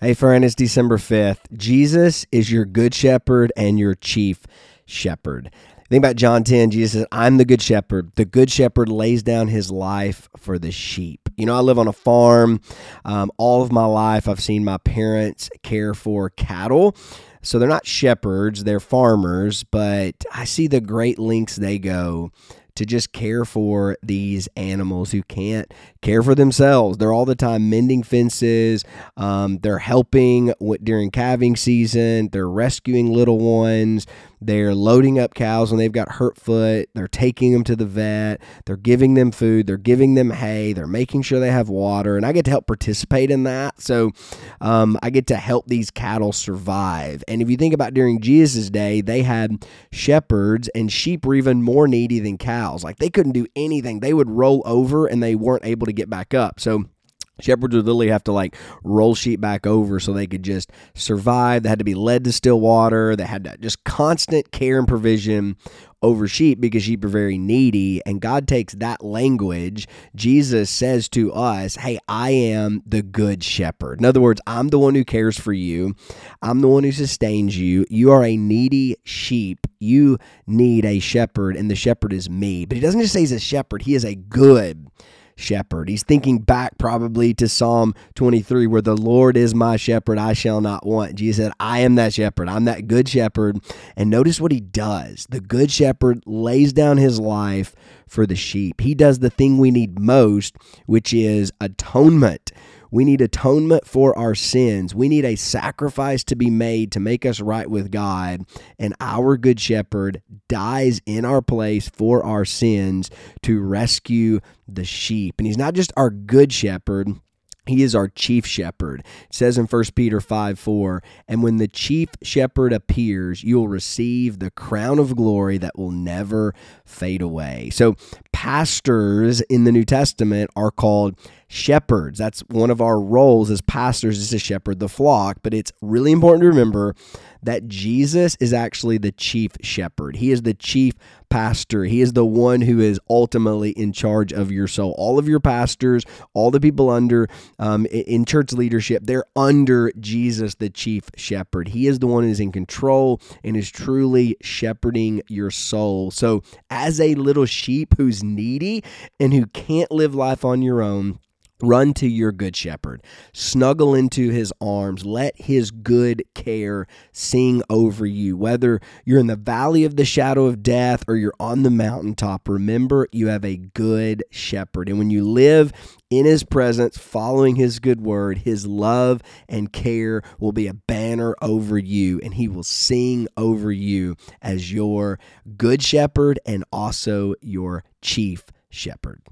Hey, friend, it's December 5th. Jesus is your good shepherd and your chief shepherd. Think about John 10. Jesus says, I'm the good shepherd. The good shepherd lays down his life for the sheep. You know, I live on a farm. Um, all of my life, I've seen my parents care for cattle. So they're not shepherds, they're farmers, but I see the great lengths they go to just care for these animals who can't care for themselves. They're all the time mending fences. Um, they're helping during calving season. They're rescuing little ones. They're loading up cows when they've got hurt foot. They're taking them to the vet. They're giving them food. They're giving them hay. They're making sure they have water. And I get to help participate in that. So um, I get to help these cattle survive. And if you think about during Jesus' day, they had shepherds, and sheep were even more needy than cows. Like they couldn't do anything, they would roll over and they weren't able to get back up. So Shepherds would literally have to like roll sheep back over so they could just survive. They had to be led to still water. They had to just constant care and provision over sheep because sheep are very needy. And God takes that language. Jesus says to us, Hey, I am the good shepherd. In other words, I'm the one who cares for you, I'm the one who sustains you. You are a needy sheep. You need a shepherd, and the shepherd is me. But he doesn't just say he's a shepherd, he is a good shepherd. He's thinking back probably to Psalm 23, where the Lord is my shepherd, I shall not want. Jesus said, I am that shepherd. I'm that good shepherd. And notice what he does. The good shepherd lays down his life for the sheep. He does the thing we need most, which is atonement. We need atonement for our sins. We need a sacrifice to be made to make us right with God. And our good shepherd dies in our place for our sins to rescue the sheep. And he's not just our good shepherd, he is our chief shepherd. It says in 1 Peter 5 4, and when the chief shepherd appears, you'll receive the crown of glory that will never fade away. So, pastors in the New Testament are called shepherds. That's one of our roles as pastors is to shepherd the flock. But it's really important to remember that Jesus is actually the chief shepherd. He is the chief pastor. He is the one who is ultimately in charge of your soul. All of your pastors, all the people under um, in church leadership, they're under Jesus, the chief shepherd. He is the one who is in control and is truly shepherding your soul. So, as a little sheep who's needy and who can't live life on your own, Run to your good shepherd, snuggle into his arms, let his good care sing over you. Whether you're in the valley of the shadow of death or you're on the mountaintop, remember you have a good shepherd. And when you live in his presence, following his good word, his love and care will be a banner over you, and he will sing over you as your good shepherd and also your chief shepherd.